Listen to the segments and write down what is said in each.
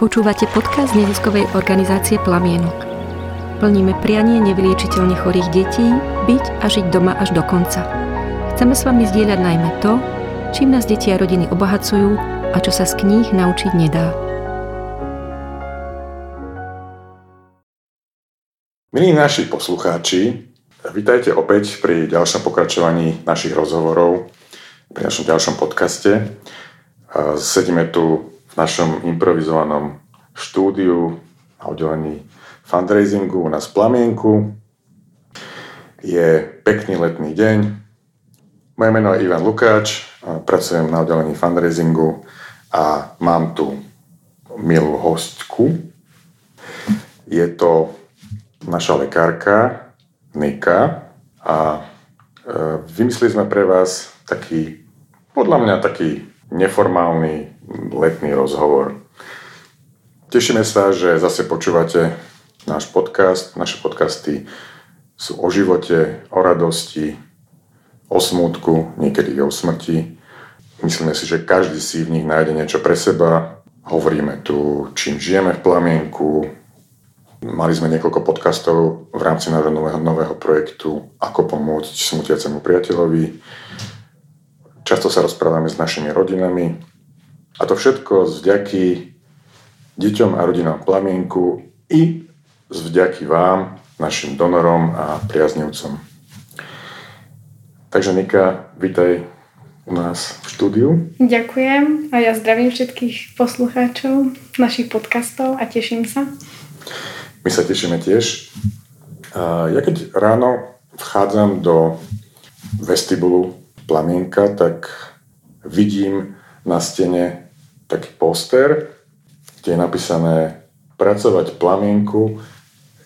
Počúvate podcast neziskovej organizácie Plamienok. Plníme prianie nevyliečiteľne chorých detí byť a žiť doma až do konca. Chceme s vami zdieľať najmä to, čím nás deti a rodiny obohacujú a čo sa z kníh naučiť nedá. Milí naši poslucháči, vítajte opäť pri ďalšom pokračovaní našich rozhovorov, pri našom ďalšom podcaste. Sedíme tu v našom improvizovanom štúdiu a oddelení fundraisingu v Plamienku. Je pekný letný deň. Moje meno je Ivan Lukáč, pracujem na oddelení fundraisingu a mám tu milú hostku. Je to naša lekárka Nika a e, vymysleli sme pre vás taký, podľa mňa taký neformálny letný rozhovor. Tešíme sa, že zase počúvate náš podcast. Naše podcasty sú o živote, o radosti, o smútku, niekedy o smrti. Myslíme si, že každý si v nich nájde niečo pre seba. Hovoríme tu, čím žijeme v plamienku. Mali sme niekoľko podcastov v rámci národného nového projektu Ako pomôcť smutiacemu priateľovi. Často sa rozprávame s našimi rodinami, a to všetko z vďaky deťom a rodinám Plamienku i z vďaky vám, našim donorom a priaznivcom. Takže Nika, vítaj u nás v štúdiu. Ďakujem a ja zdravím všetkých poslucháčov našich podcastov a teším sa. My sa tešíme tiež. Ja keď ráno vchádzam do vestibulu Plamienka, tak vidím na stene taký poster, kde je napísané pracovať plamienku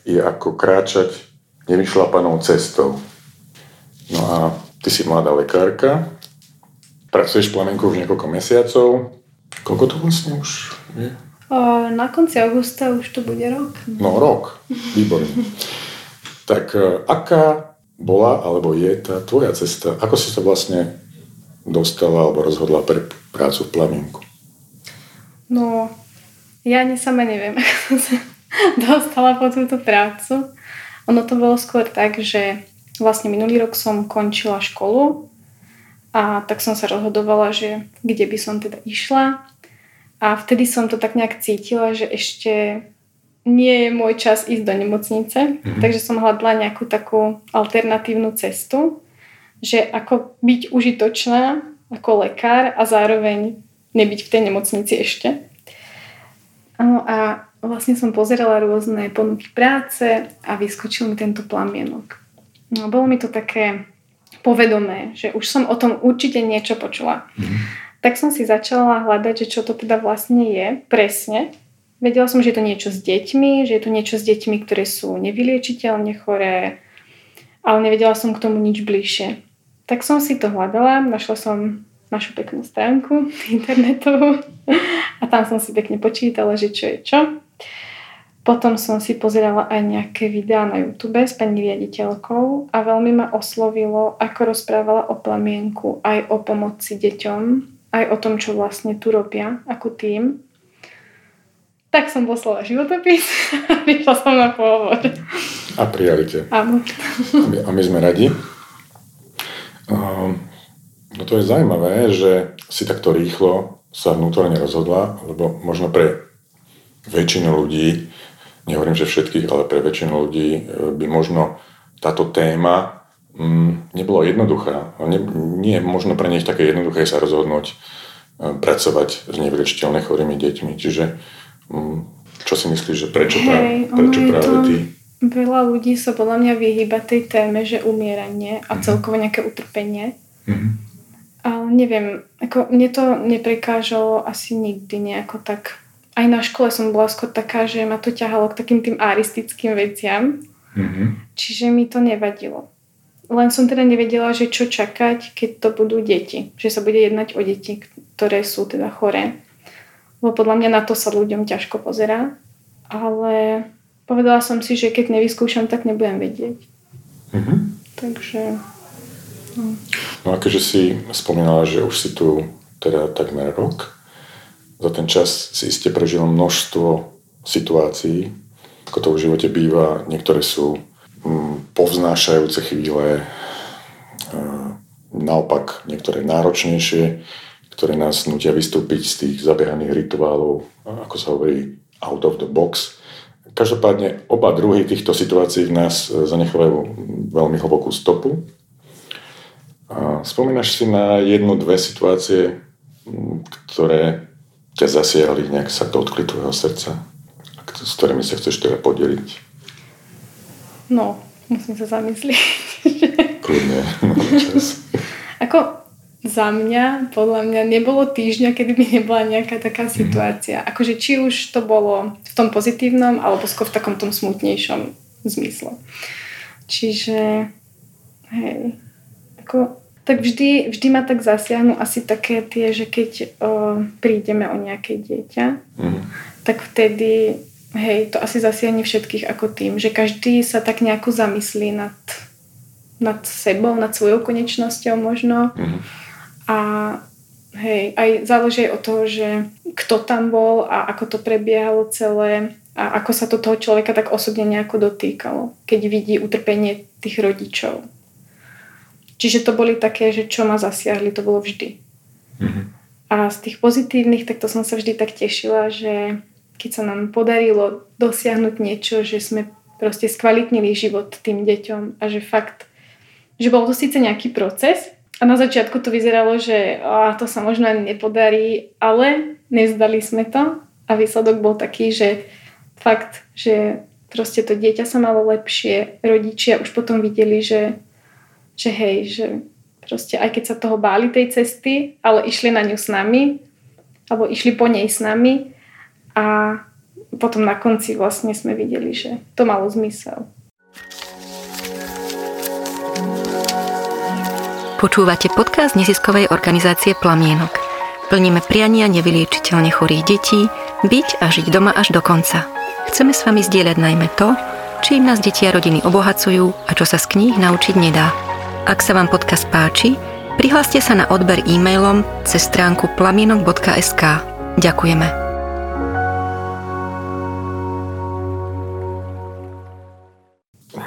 je ako kráčať nevyšlapanou cestou. No a ty si mladá lekárka, pracuješ v plamienku už niekoľko mesiacov. Koľko to vlastne už je? Na konci augusta už to bude rok. No rok, výborne. tak e, aká bola alebo je tá tvoja cesta? Ako si sa vlastne dostala alebo rozhodla pre prácu v plamienku? No, ja ani sama neviem, ako som sa dostala po túto prácu. Ono to bolo skôr tak, že vlastne minulý rok som končila školu a tak som sa rozhodovala, že kde by som teda išla. A vtedy som to tak nejak cítila, že ešte nie je môj čas ísť do nemocnice, mm-hmm. takže som hľadala nejakú takú alternatívnu cestu, že ako byť užitočná ako lekár a zároveň nebyť v tej nemocnici ešte. Áno, a vlastne som pozerala rôzne ponuky práce a vyskočil mi tento plamienok. No, bolo mi to také povedomé, že už som o tom určite niečo počula. Mm-hmm. Tak som si začala hľadať, že čo to teda vlastne je presne. Vedela som, že je to niečo s deťmi, že je to niečo s deťmi, ktoré sú nevyliečiteľne choré, ale nevedela som k tomu nič bližšie. Tak som si to hľadala, našla som našu peknú stránku internetovú a tam som si pekne počítala, že čo je čo. Potom som si pozerala aj nejaké videá na YouTube s pani riaditeľkou a veľmi ma oslovilo, ako rozprávala o plamienku, aj o pomoci deťom, aj o tom, čo vlastne tu robia ako tým. Tak som poslala životopis a vyšla som na pôvod. A prijali. Áno. A my sme radi. No to je zaujímavé, že si takto rýchlo sa vnútorne rozhodla, lebo možno pre väčšinu ľudí, nehovorím, že všetkých, ale pre väčšinu ľudí e, by možno táto téma mm, nebola jednoduchá. Nie, nie je možno pre nich také jednoduché sa rozhodnúť e, pracovať s nevyliečiteľne chorými deťmi. Čiže mm, čo si myslíš, že prečo, hey, práve, prečo práve to... ty? Veľa ľudí sa podľa mňa vyhýba tej téme, že umieranie a mhm. celkovo nejaké utrpenie. Mm-hmm. Ale neviem, ako mne to neprekážalo asi nikdy nejako tak. Aj na škole som bola skôr taká, že ma to ťahalo k takým tým aristickým veciam. Mm-hmm. Čiže mi to nevadilo. Len som teda nevedela, že čo čakať, keď to budú deti. Že sa bude jednať o deti, ktoré sú teda choré. Lebo podľa mňa na to sa ľuďom ťažko pozerá. Ale povedala som si, že keď nevyskúšam, tak nebudem vedieť. Mm-hmm. Takže No a keďže si spomínala, že už si tu teda takmer rok, za ten čas si iste prežil množstvo situácií, ako to v živote býva. Niektoré sú mm, povznášajúce chvíle, naopak niektoré náročnejšie, ktoré nás nutia vystúpiť z tých zabiehaných rituálov, ako sa hovorí, out of the box. Každopádne oba druhy týchto situácií v nás e, zanechávajú veľmi hlbokú stopu. A spomínaš si na jednu, dve situácie, ktoré ťa zasiahli, nejak sa dotkli tvojho srdca, s ktorými sa chceš teda podeliť? No, musím sa zamyslieť. Kľudne, čas. Ako za mňa, podľa mňa, nebolo týždňa, kedy by nebola nejaká taká mhm. situácia. Akože či už to bolo v tom pozitívnom, alebo skôr v takom tom smutnejšom zmysle. Čiže, hej, ako, tak vždy, vždy ma tak zasiahnu asi také tie, že keď o, prídeme o nejaké dieťa, mm. tak vtedy, hej, to asi zasiahne všetkých ako tým, že každý sa tak nejako zamyslí nad, nad sebou, nad svojou konečnosťou možno. Mm a hej, aj záleží od toho, že kto tam bol a ako to prebiehalo celé a ako sa to toho človeka tak osobne nejako dotýkalo, keď vidí utrpenie tých rodičov. Čiže to boli také, že čo ma zasiahli, to bolo vždy. Mm-hmm. A z tých pozitívnych, tak to som sa vždy tak tešila, že keď sa nám podarilo dosiahnuť niečo, že sme proste skvalitnili život tým deťom a že fakt, že bol to síce nejaký proces, a na začiatku to vyzeralo, že á, to sa možno ani nepodarí, ale nezdali sme to a výsledok bol taký, že fakt, že proste to dieťa sa malo lepšie, rodičia už potom videli, že, že hej, že proste aj keď sa toho báli tej cesty, ale išli na ňu s nami, alebo išli po nej s nami a potom na konci vlastne sme videli, že to malo zmysel. Počúvate podcast neziskovej organizácie Plamienok. Plníme priania nevyliečiteľne chorých detí, byť a žiť doma až do konca. Chceme s vami zdieľať najmä to, čím nás deti a rodiny obohacujú a čo sa z kníh naučiť nedá. Ak sa vám podcast páči, prihláste sa na odber e-mailom cez stránku plamienok.sk. Ďakujeme.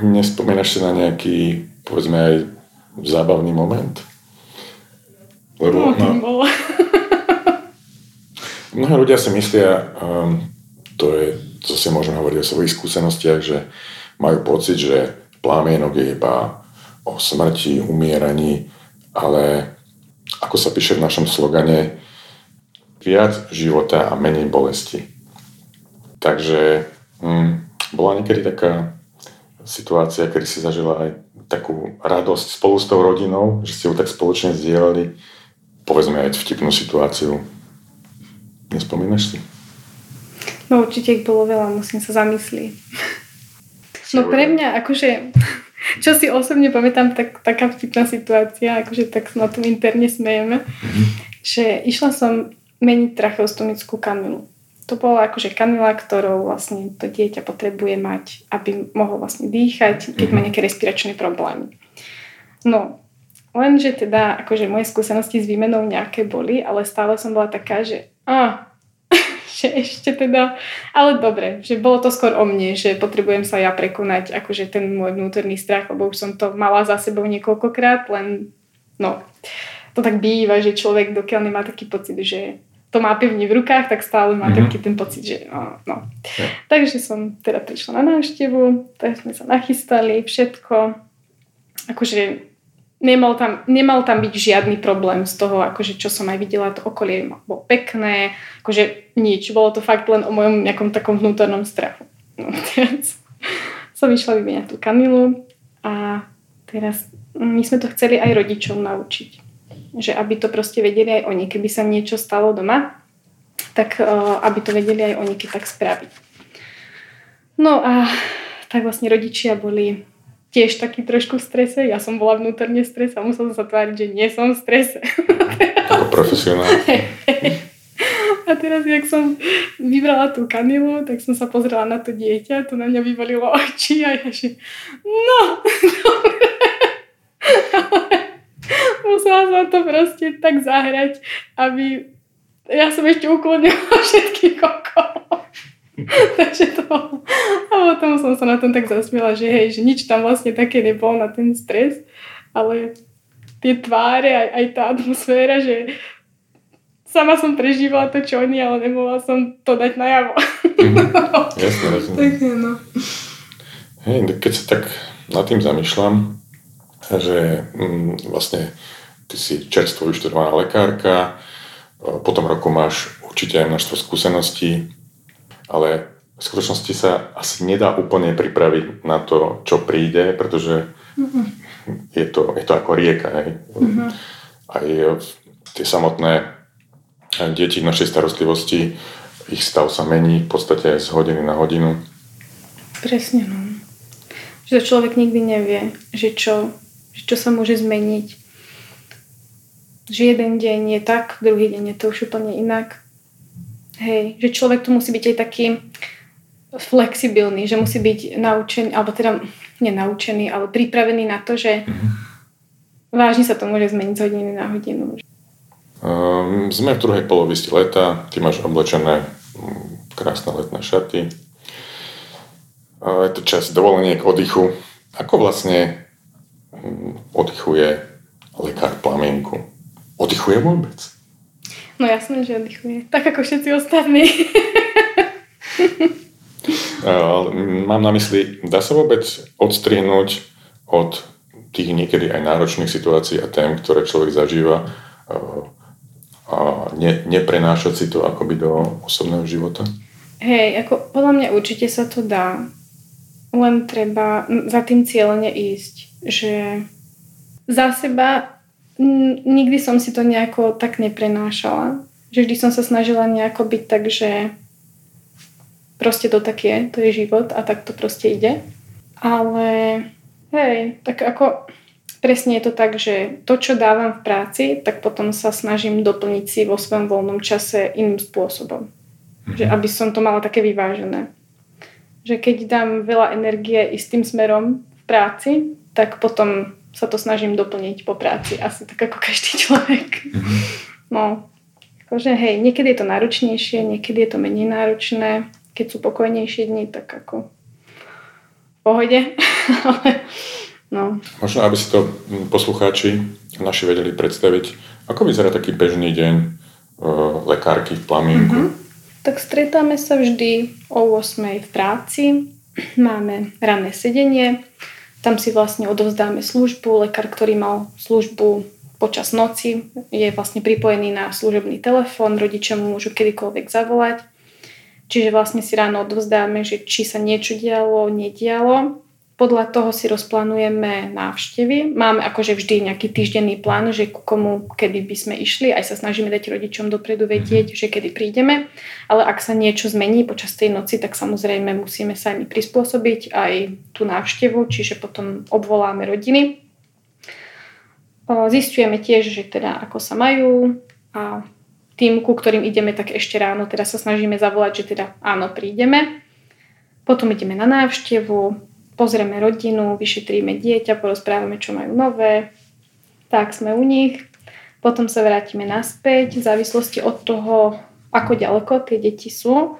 Nespomínaš si na nejaký, povedzme aj zábavný moment. Lebo, no, no, mnohé ľudia si myslia, um, to je, co si môžeme hovoriť o svojich skúsenostiach, že majú pocit, že plámienok je iba o smrti, umieraní, ale ako sa píše v našom slogane, viac života a menej bolesti. Takže hm, bola niekedy taká situácia, kedy si zažila aj takú radosť spolu s tou rodinou, že ste ju tak spoločne zdieľali, povedzme aj vtipnú situáciu. Nespomínaš si? No určite ich bolo veľa, musím sa zamyslieť. No pre mňa, akože, čo si osobne pamätám, tak, taká vtipná situácia, akože tak na tom interne smejeme, mm-hmm. že išla som meniť tracheostomickú kamilu to bola akože kanila, ktorou vlastne to dieťa potrebuje mať, aby mohol vlastne dýchať, keď má mhm. nejaké respiračné problémy. No, lenže teda akože moje skúsenosti s výmenou nejaké boli, ale stále som bola taká, že a, že ešte teda, ale dobre, že bolo to skôr o mne, že potrebujem sa ja prekonať akože ten môj vnútorný strach, lebo už som to mala za sebou niekoľkokrát, len no, to tak býva, že človek dokiaľ nemá taký pocit, že to má pevne v rukách, tak stále má mm-hmm. taký ten pocit, že no. no. Yeah. Takže som teda prišla na návštevu, tak sme sa nachystali, všetko. Akože nemal tam, nemal tam byť žiadny problém z toho, akože čo som aj videla, to okolie bolo pekné, akože nič, bolo to fakt len o mojom nejakom takom vnútornom strachu. No teraz som išla vymieňať tú kanilu a teraz my sme to chceli aj rodičov naučiť že aby to proste vedeli aj oni, keby sa niečo stalo doma, tak uh, aby to vedeli aj oni, keď tak spraviť. No a tak vlastne rodičia boli tiež taký trošku v strese. Ja som bola vnútorne v strese a musela sa tváriť, že nie som v strese. Ako profesionál. A teraz, jak som vybrala tú kanilu, tak som sa pozrela na to dieťa, to na mňa vyvolilo oči a ja že no, dobre. Musela som to proste tak zahrať, aby ja som ešte uklonila všetkých okolo. Takže to A potom som sa na tom tak zasmiela, že hej, že nič tam vlastne také nebolo na ten stres, ale tie tváre, aj, aj tá atmosféra, že sama som prežívala to, čo oni, ale nemohla som to dať najavo. Mm, jasne, rozumiem. Takže no. Hej, keď sa tak nad tým zamýšľam, že mm, vlastne ty si čerstvo vyštudovaná lekárka, po tom roku máš určite aj množstvo skúseností, ale v skutočnosti sa asi nedá úplne pripraviť na to, čo príde, pretože je to, je to ako rieka. Hej. Mm-hmm. Aj tie samotné deti v našej starostlivosti, ich stav sa mení v podstate z hodiny na hodinu. Presne, no. Že človek nikdy nevie, že čo, že čo sa môže zmeniť. Že jeden deň je tak, druhý deň je to už úplne inak. Hej, že človek tu musí byť aj taký flexibilný, že musí byť naučený, alebo teda nenaučený, ale pripravený na to, že mm-hmm. vážne sa to môže zmeniť z hodiny na hodinu. Um, sme v druhej polovici leta, ty máš oblečené um, krásne letné šaty. Je to čas dovoleniek oddychu. Ako vlastne um, oddychuje lekár plamienku? Oddychuje vôbec? No jasné, že oddychuje. Tak ako všetci ostatní. Mám na mysli, dá sa vôbec odstrihnúť od tých niekedy aj náročných situácií a tém, ktoré človek zažíva a ne, neprenášať si to akoby do osobného života? Hej, ako podľa mňa určite sa to dá. Len treba za tým cieľene ísť. Že za seba nikdy som si to nejako tak neprenášala. Že vždy som sa snažila nejako byť tak, že proste to tak je, to je život a tak to proste ide. Ale hej, tak ako presne je to tak, že to, čo dávam v práci, tak potom sa snažím doplniť si vo svojom voľnom čase iným spôsobom. Že mhm. aby som to mala také vyvážené. Že keď dám veľa energie istým smerom v práci, tak potom sa to snažím doplniť po práci. Asi tak ako každý človek. Mm-hmm. No, akože hej, niekedy je to náročnejšie, niekedy je to menej náročné. Keď sú pokojnejšie dni, tak ako v pohode. no. Možno, aby si to poslucháči naši vedeli predstaviť, ako vyzerá taký bežný deň uh, lekárky v plamienku? Mm-hmm. Tak stretáme sa vždy o 8 v práci. Máme ranné sedenie tam si vlastne odovzdáme službu. Lekár, ktorý mal službu počas noci, je vlastne pripojený na služobný telefón. Rodičia mu môžu kedykoľvek zavolať. Čiže vlastne si ráno odovzdáme, že či sa niečo dialo, nedialo. Podľa toho si rozplánujeme návštevy. Máme akože vždy nejaký týždenný plán, že ku komu kedy by sme išli. Aj sa snažíme dať rodičom dopredu vedieť, že kedy prídeme. Ale ak sa niečo zmení počas tej noci, tak samozrejme musíme sa aj prispôsobiť aj tú návštevu, čiže potom obvoláme rodiny. Zistujeme tiež, že teda ako sa majú a tým, ku ktorým ideme, tak ešte ráno teda sa snažíme zavolať, že teda áno, prídeme. Potom ideme na návštevu, pozrieme rodinu, vyšetríme dieťa, porozprávame, čo majú nové, tak sme u nich. Potom sa vrátime naspäť, v závislosti od toho, ako ďaleko tie deti sú,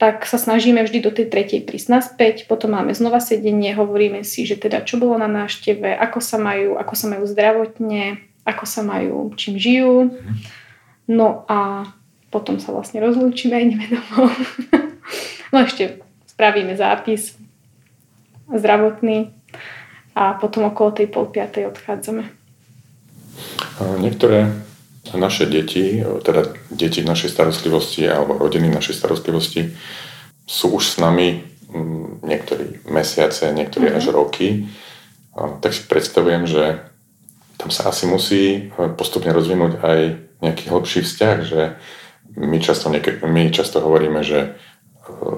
tak sa snažíme vždy do tej tretej prísť naspäť, potom máme znova sedenie, hovoríme si, že teda čo bolo na návšteve, ako sa majú, ako sa majú zdravotne, ako sa majú, čím žijú. No a potom sa vlastne rozlúčime a ideme domov. no ešte spravíme zápis, zdravotný a potom okolo tej pol piatej odchádzame. Niektoré naše deti, teda deti našej starostlivosti alebo rodiny našej starostlivosti sú už s nami mm, niektorí mesiace, niektorí mm-hmm. až roky. Tak si predstavujem, že tam sa asi musí e, postupne rozvinúť aj nejaký hlbší vzťah, že my často, niek- my často hovoríme, že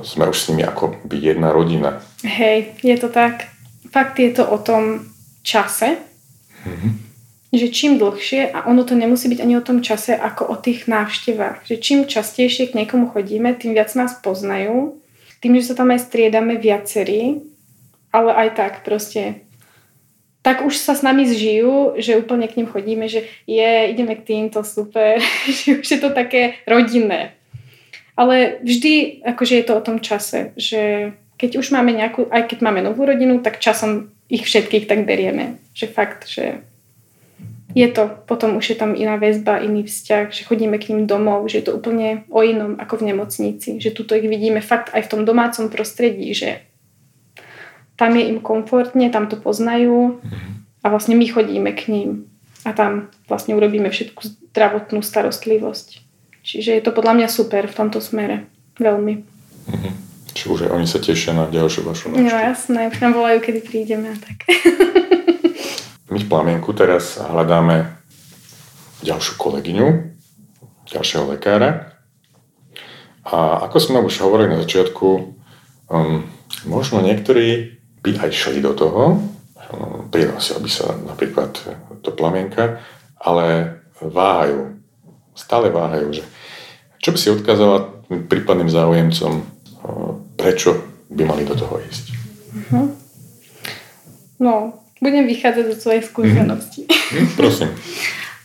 sme už s nimi ako by jedna rodina. Hej, je to tak. Fakt je to o tom čase, mm-hmm. že čím dlhšie, a ono to nemusí byť ani o tom čase, ako o tých návštevách, že čím častejšie k niekomu chodíme, tým viac nás poznajú, tým, že sa tam aj striedame viacerí, ale aj tak proste tak už sa s nami zžijú, že úplne k ním chodíme, že je, ideme k týmto, super, že už je to také rodinné. Ale vždy akože je to o tom čase, že keď už máme nejakú, aj keď máme novú rodinu, tak časom ich všetkých tak berieme. Že fakt, že je to, potom už je tam iná väzba, iný vzťah, že chodíme k ním domov, že je to úplne o inom ako v nemocnici. Že tuto ich vidíme fakt aj v tom domácom prostredí, že tam je im komfortne, tam to poznajú a vlastne my chodíme k ním a tam vlastne urobíme všetku zdravotnú starostlivosť. Čiže je to podľa mňa super v tomto smere. Veľmi. Mhm. Čiže už aj oni sa tešia na ďalšiu vašu návštevu. No jasné, už nám volajú, kedy prídeme a tak. My v Plamienku teraz hľadáme ďalšiu kolegyňu, ďalšieho lekára. A ako sme už hovorili na začiatku, um, možno niektorí by aj šli do toho, um, prihlásil by sa napríklad do Plamienka, ale váhajú stále váhajú, že čo by si odkázala prípadným záujemcom, prečo by mali do toho ísť? Uh-huh. No, budem vychádzať zo svojej skúsenosti. Uh-huh. Prosím.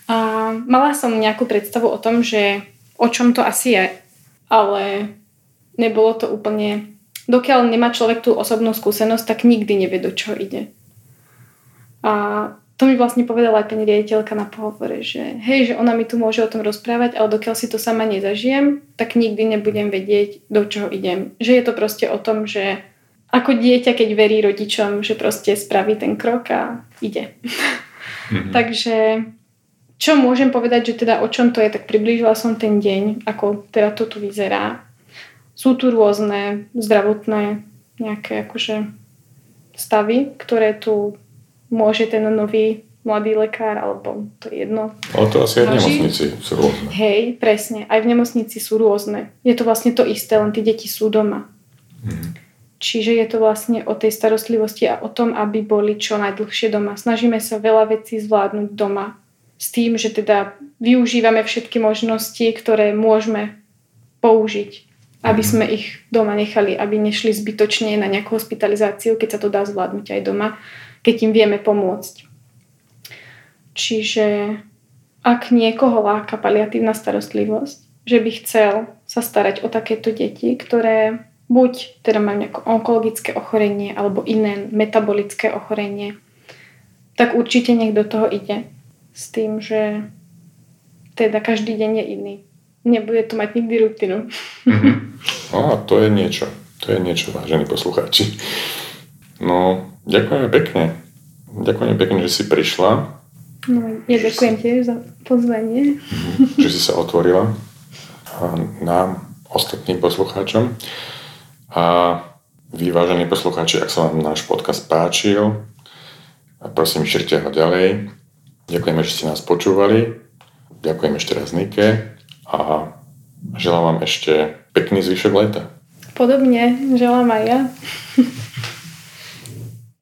A mala som nejakú predstavu o tom, že o čom to asi je, ale nebolo to úplne... Dokiaľ nemá človek tú osobnú skúsenosť, tak nikdy nevie, do čoho ide. A to mi vlastne povedala aj pani riaditeľka na pohovore, že hej, že ona mi tu môže o tom rozprávať, ale dokiaľ si to sama nezažijem, tak nikdy nebudem vedieť, do čoho idem. Že je to proste o tom, že ako dieťa, keď verí rodičom, že proste spraví ten krok a ide. Mm-hmm. Takže čo môžem povedať, že teda o čom to je, tak priblížila som ten deň, ako teda to tu vyzerá. Sú tu rôzne zdravotné nejaké akože stavy, ktoré tu môže ten nový mladý lekár, alebo to je jedno. Ale to asi aj v nemocnici sú rôzne. Hej, presne. Aj v nemocnici sú rôzne. Je to vlastne to isté, len tie deti sú doma. Hmm. Čiže je to vlastne o tej starostlivosti a o tom, aby boli čo najdlhšie doma. Snažíme sa veľa vecí zvládnuť doma. S tým, že teda využívame všetky možnosti, ktoré môžeme použiť, aby mhm. sme ich doma nechali, aby nešli zbytočne na nejakú hospitalizáciu, keď sa to dá zvládnuť aj doma keď im vieme pomôcť. Čiže ak niekoho láka paliatívna starostlivosť, že by chcel sa starať o takéto deti, ktoré buď teda majú nejaké onkologické ochorenie alebo iné metabolické ochorenie, tak určite nech do toho ide. S tým, že teda každý deň je iný. Nebude to mať nikdy rutinu. Mm-hmm. A to je niečo. To je niečo, vážení poslucháči. No, ďakujeme pekne. Ďakujem pekne, že si prišla. No, ja ďakujem tiež za pozvanie. Mhm, že si sa otvorila nám, ostatným poslucháčom. A vy, vážení poslucháči, ak sa vám náš podcast páčil, prosím, šírte ho ďalej. Ďakujeme, že ste nás počúvali. Ďakujem ešte raz Nike a želám vám ešte pekný zvyšok leta. Podobne, želám aj ja.